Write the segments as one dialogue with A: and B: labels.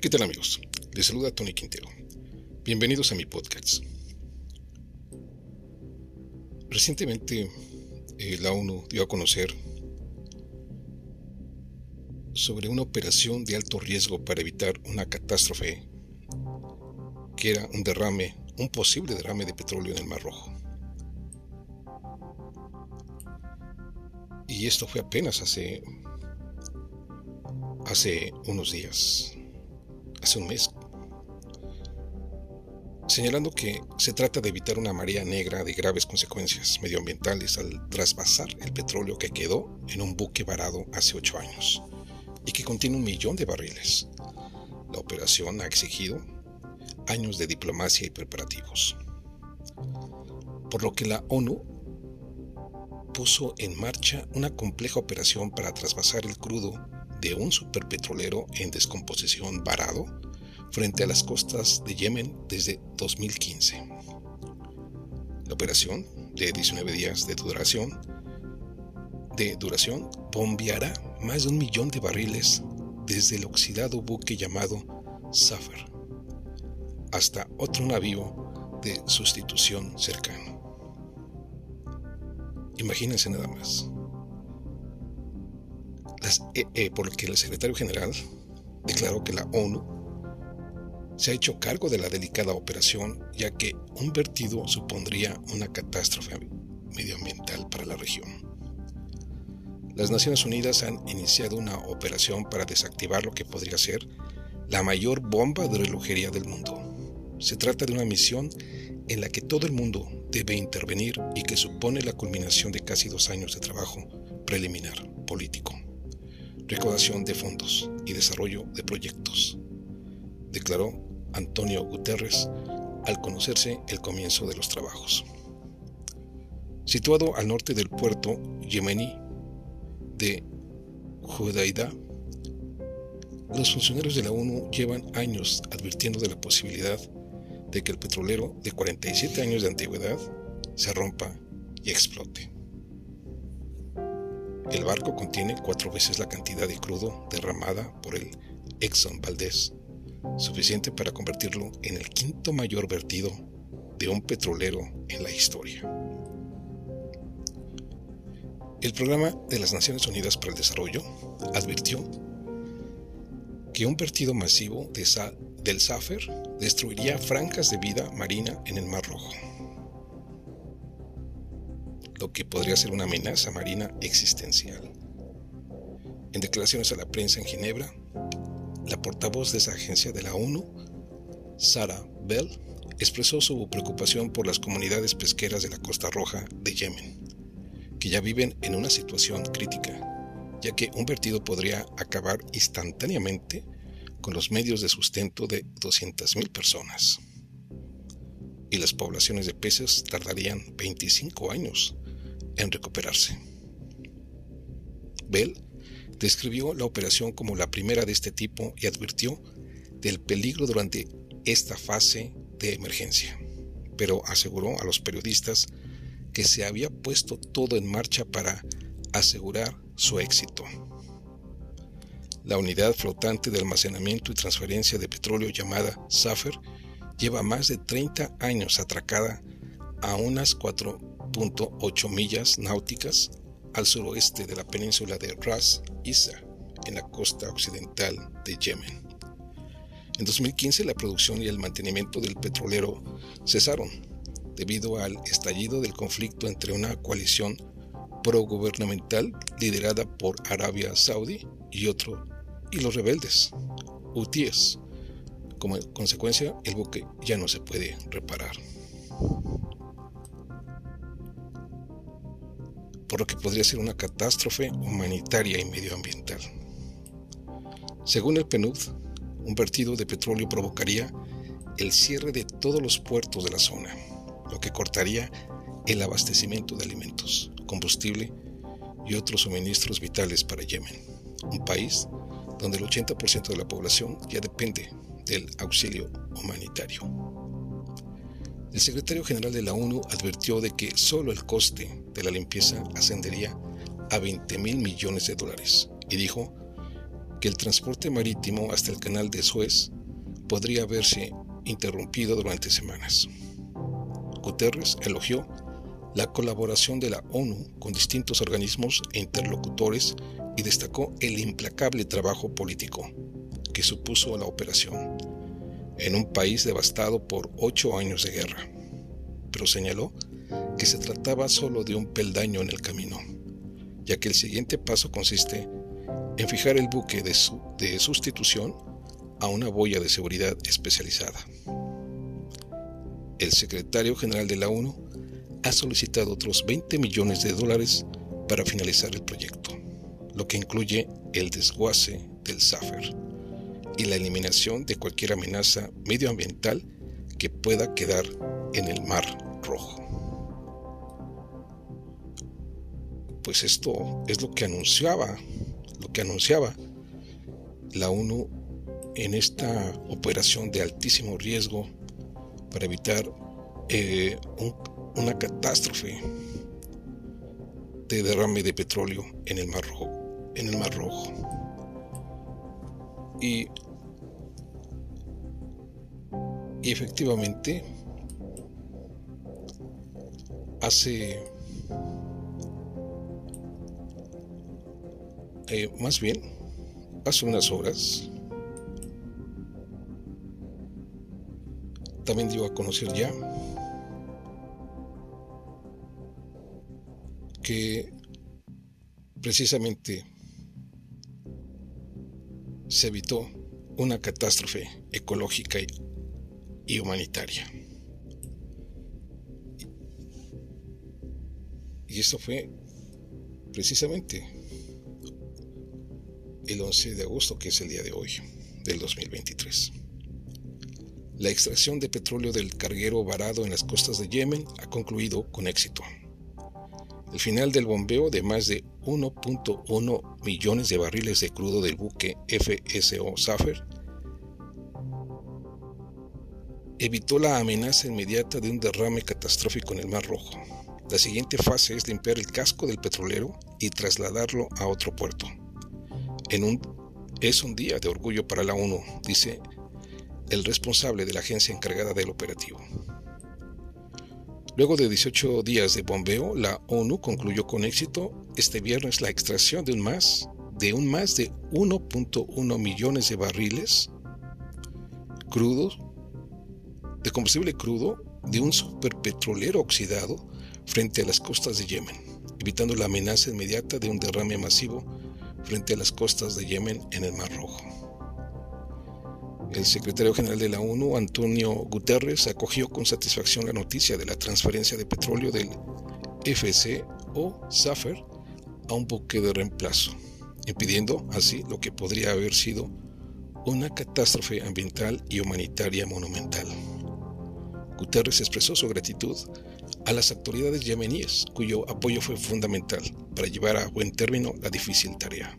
A: ¿Qué tal amigos? Les saluda Tony Quintero. Bienvenidos a mi podcast. Recientemente eh, la ONU dio a conocer sobre una operación de alto riesgo para evitar una catástrofe que era un derrame, un posible derrame de petróleo en el Mar Rojo. Y esto fue apenas hace hace unos días, hace un mes, señalando que se trata de evitar una marea negra de graves consecuencias medioambientales al trasvasar el petróleo que quedó en un buque varado hace ocho años y que contiene un millón de barriles. La operación ha exigido años de diplomacia y preparativos, por lo que la ONU puso en marcha una compleja operación para trasvasar el crudo de un superpetrolero en descomposición varado frente a las costas de Yemen desde 2015. La operación, de 19 días de duración, de duración, bombeará más de un millón de barriles desde el oxidado buque llamado Safar hasta otro navío de sustitución cercano. Imagínense nada más. Eh, eh, por lo que el secretario general declaró que la ONU se ha hecho cargo de la delicada operación, ya que un vertido supondría una catástrofe medioambiental para la región. Las Naciones Unidas han iniciado una operación para desactivar lo que podría ser la mayor bomba de relojería del mundo. Se trata de una misión en la que todo el mundo debe intervenir y que supone la culminación de casi dos años de trabajo preliminar político recaudación de fondos y desarrollo de proyectos, declaró Antonio Guterres al conocerse el comienzo de los trabajos. Situado al norte del puerto yemení de Judaida, los funcionarios de la ONU llevan años advirtiendo de la posibilidad de que el petrolero de 47 años de antigüedad se rompa y explote. El barco contiene cuatro veces la cantidad de crudo derramada por el Exxon Valdez, suficiente para convertirlo en el quinto mayor vertido de un petrolero en la historia. El Programa de las Naciones Unidas para el Desarrollo advirtió que un vertido masivo de del Safer destruiría franjas de vida marina en el Mar Rojo lo que podría ser una amenaza marina existencial. En declaraciones a la prensa en Ginebra, la portavoz de esa agencia de la ONU, Sarah Bell, expresó su preocupación por las comunidades pesqueras de la Costa Roja de Yemen, que ya viven en una situación crítica, ya que un vertido podría acabar instantáneamente con los medios de sustento de 200.000 personas. Y las poblaciones de peces tardarían 25 años en recuperarse. Bell describió la operación como la primera de este tipo y advirtió del peligro durante esta fase de emergencia, pero aseguró a los periodistas que se había puesto todo en marcha para asegurar su éxito. La unidad flotante de almacenamiento y transferencia de petróleo llamada SAFER lleva más de 30 años atracada a unas 4 ocho millas náuticas al suroeste de la península de Ras Isa, en la costa occidental de Yemen. En 2015 la producción y el mantenimiento del petrolero cesaron debido al estallido del conflicto entre una coalición progubernamental liderada por Arabia Saudí y otro y los rebeldes, hutíes. Como consecuencia, el buque ya no se puede reparar. Por lo que podría ser una catástrofe humanitaria y medioambiental. Según el PNUD, un vertido de petróleo provocaría el cierre de todos los puertos de la zona, lo que cortaría el abastecimiento de alimentos, combustible y otros suministros vitales para Yemen, un país donde el 80% de la población ya depende del auxilio humanitario. El secretario general de la ONU advirtió de que solo el coste de la limpieza ascendería a 20 mil millones de dólares y dijo que el transporte marítimo hasta el canal de Suez podría verse interrumpido durante semanas. Guterres elogió la colaboración de la ONU con distintos organismos e interlocutores y destacó el implacable trabajo político que supuso la operación en un país devastado por ocho años de guerra, pero señaló que se trataba solo de un peldaño en el camino, ya que el siguiente paso consiste en fijar el buque de, de sustitución a una boya de seguridad especializada. El secretario general de la ONU ha solicitado otros 20 millones de dólares para finalizar el proyecto, lo que incluye el desguace del SAFER y la eliminación de cualquier amenaza medioambiental que pueda quedar en el Mar Rojo. Pues esto es lo que anunciaba, lo que anunciaba la ONU en esta operación de altísimo riesgo para evitar eh, una catástrofe de derrame de petróleo en el Mar Rojo. En el Mar Rojo. Y, y efectivamente, hace eh, más bien, hace unas horas, también dio a conocer ya que precisamente se evitó una catástrofe ecológica y humanitaria. Y eso fue precisamente el 11 de agosto, que es el día de hoy, del 2023. La extracción de petróleo del carguero varado en las costas de Yemen ha concluido con éxito. El final del bombeo de más de 1.1 millones de barriles de crudo del buque FSO Safer evitó la amenaza inmediata de un derrame catastrófico en el Mar Rojo. La siguiente fase es limpiar el casco del petrolero y trasladarlo a otro puerto. Es un día de orgullo para la ONU, dice el responsable de la agencia encargada del operativo. Luego de 18 días de bombeo, la ONU concluyó con éxito este viernes la extracción de un de un más de 1.1 millones de barriles crudos de combustible crudo de un superpetrolero oxidado frente a las costas de Yemen, evitando la amenaza inmediata de un derrame masivo frente a las costas de Yemen en el Mar Rojo. El secretario general de la ONU, Antonio Guterres, acogió con satisfacción la noticia de la transferencia de petróleo del FC o Safer a un buque de reemplazo, impidiendo así lo que podría haber sido una catástrofe ambiental y humanitaria monumental. Guterres expresó su gratitud a las autoridades yemeníes, cuyo apoyo fue fundamental para llevar a buen término la difícil tarea.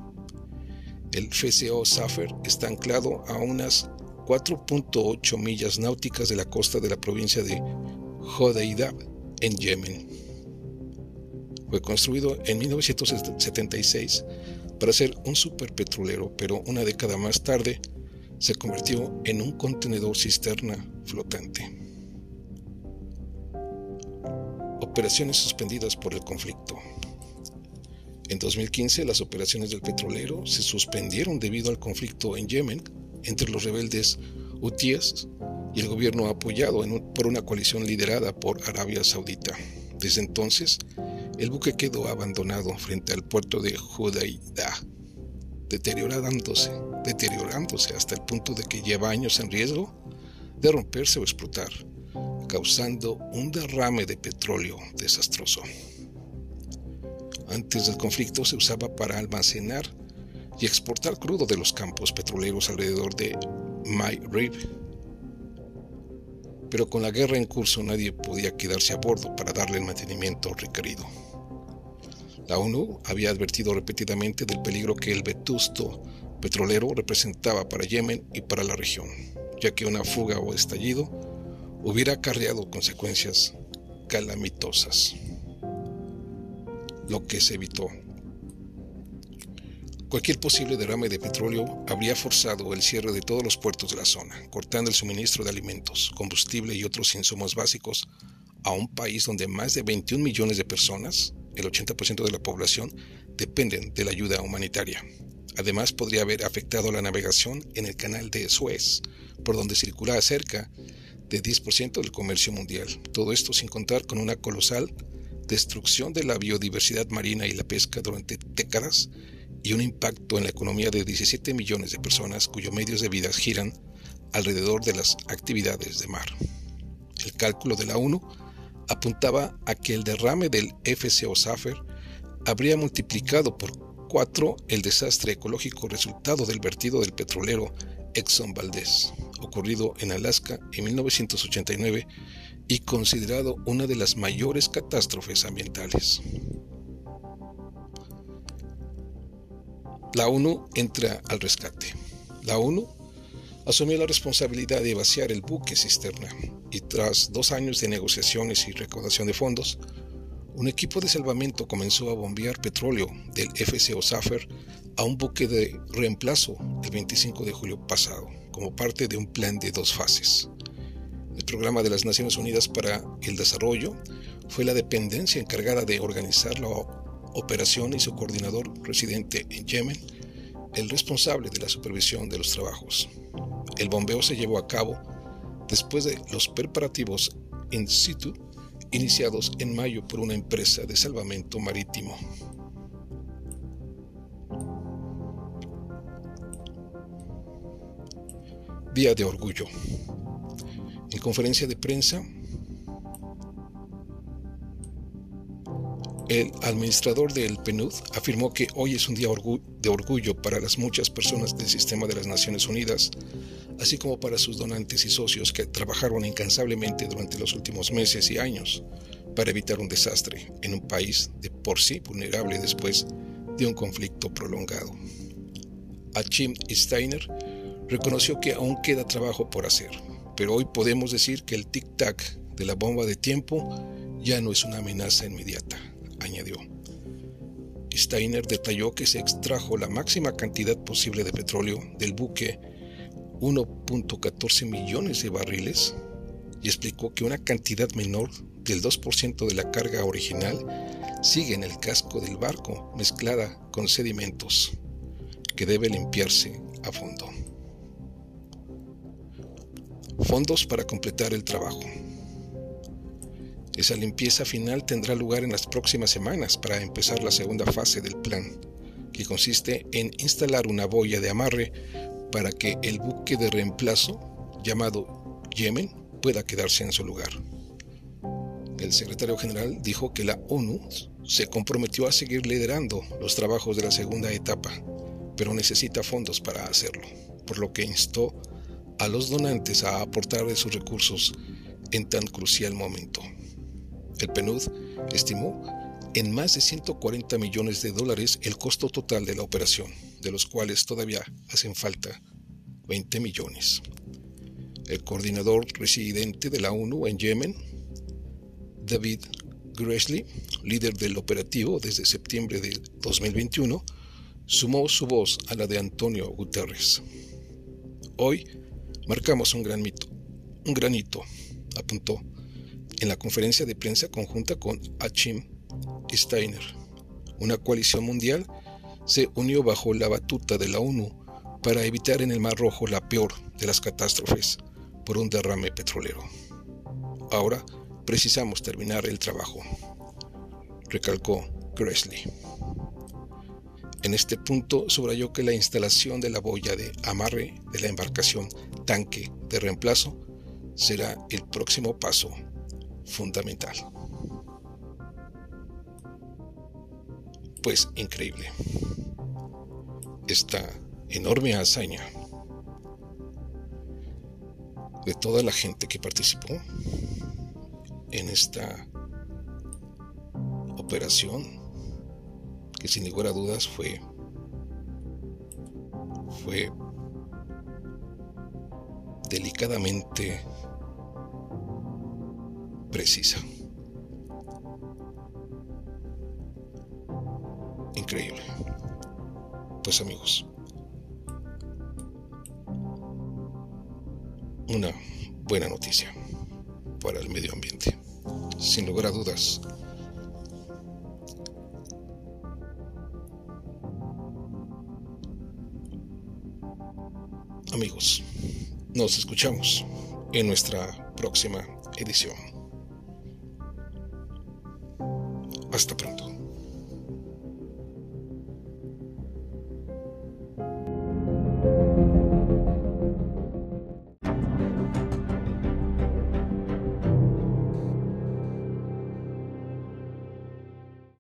A: El FCO Safer está anclado a unas 4.8 millas náuticas de la costa de la provincia de Hodeida, en Yemen. Fue construido en 1976 para ser un superpetrolero, pero una década más tarde se convirtió en un contenedor cisterna flotante. Operaciones suspendidas por el conflicto. En 2015 las operaciones del petrolero se suspendieron debido al conflicto en Yemen entre los rebeldes hutíes y el gobierno apoyado por una coalición liderada por Arabia Saudita. Desde entonces, el buque quedó abandonado frente al puerto de Judaidah, deteriorándose, deteriorándose hasta el punto de que lleva años en riesgo de romperse o explotar, causando un derrame de petróleo desastroso. Antes del conflicto se usaba para almacenar y exportar crudo de los campos petroleros alrededor de My Rib. Pero con la guerra en curso nadie podía quedarse a bordo para darle el mantenimiento requerido. La ONU había advertido repetidamente del peligro que el vetusto petrolero representaba para Yemen y para la región, ya que una fuga o estallido hubiera acarreado consecuencias calamitosas, lo que se evitó Cualquier posible derrame de petróleo habría forzado el cierre de todos los puertos de la zona, cortando el suministro de alimentos, combustible y otros insumos básicos a un país donde más de 21 millones de personas, el 80% de la población, dependen de la ayuda humanitaria. Además, podría haber afectado la navegación en el canal de Suez, por donde circula cerca de 10% del comercio mundial. Todo esto sin contar con una colosal destrucción de la biodiversidad marina y la pesca durante décadas y un impacto en la economía de 17 millones de personas cuyos medios de vida giran alrededor de las actividades de mar. El cálculo de la ONU apuntaba a que el derrame del FCO Safer habría multiplicado por cuatro el desastre ecológico resultado del vertido del petrolero Exxon Valdez, ocurrido en Alaska en 1989 y considerado una de las mayores catástrofes ambientales. La ONU entra al rescate. La ONU asumió la responsabilidad de vaciar el buque cisterna y tras dos años de negociaciones y recaudación de fondos, un equipo de salvamento comenzó a bombear petróleo del FCO Safer a un buque de reemplazo el 25 de julio pasado, como parte de un plan de dos fases. El programa de las Naciones Unidas para el Desarrollo fue la dependencia encargada de organizar la operación y su coordinador residente en Yemen, el responsable de la supervisión de los trabajos. El bombeo se llevó a cabo después de los preparativos in situ iniciados en mayo por una empresa de salvamento marítimo. Día de Orgullo. En conferencia de prensa, el administrador del PNUD afirmó que hoy es un día de orgullo para las muchas personas del sistema de las Naciones Unidas así como para sus donantes y socios que trabajaron incansablemente durante los últimos meses y años para evitar un desastre en un país de por sí vulnerable después de un conflicto prolongado. Achim Steiner reconoció que aún queda trabajo por hacer, pero hoy podemos decir que el tic-tac de la bomba de tiempo ya no es una amenaza inmediata, añadió. Steiner detalló que se extrajo la máxima cantidad posible de petróleo del buque 1.14 millones de barriles y explicó que una cantidad menor del 2% de la carga original sigue en el casco del barco mezclada con sedimentos que debe limpiarse a fondo. Fondos para completar el trabajo. Esa limpieza final tendrá lugar en las próximas semanas para empezar la segunda fase del plan, que consiste en instalar una boya de amarre para que el buque de reemplazo llamado Yemen pueda quedarse en su lugar. El secretario general dijo que la ONU se comprometió a seguir liderando los trabajos de la segunda etapa, pero necesita fondos para hacerlo, por lo que instó a los donantes a aportar sus recursos en tan crucial momento. El PNUD estimó en más de 140 millones de dólares el costo total de la operación, de los cuales todavía hacen falta 20 millones. El coordinador residente de la ONU en Yemen, David Gresley, líder del operativo desde septiembre de 2021, sumó su voz a la de Antonio Guterres. Hoy marcamos un gran mito, un granito, apuntó en la conferencia de prensa conjunta con Achim Steiner. Una coalición mundial se unió bajo la batuta de la ONU para evitar en el Mar Rojo la peor de las catástrofes por un derrame petrolero. Ahora precisamos terminar el trabajo, recalcó Gresley. En este punto subrayó que la instalación de la boya de amarre de la embarcación tanque de reemplazo será el próximo paso fundamental. Pues increíble. Esta enorme hazaña de toda la gente que participó en esta operación que sin lugar a dudas fue fue delicadamente precisa. Increíble. Pues amigos, una buena noticia para el medio ambiente. Sin lugar a dudas, amigos, nos escuchamos en nuestra próxima edición.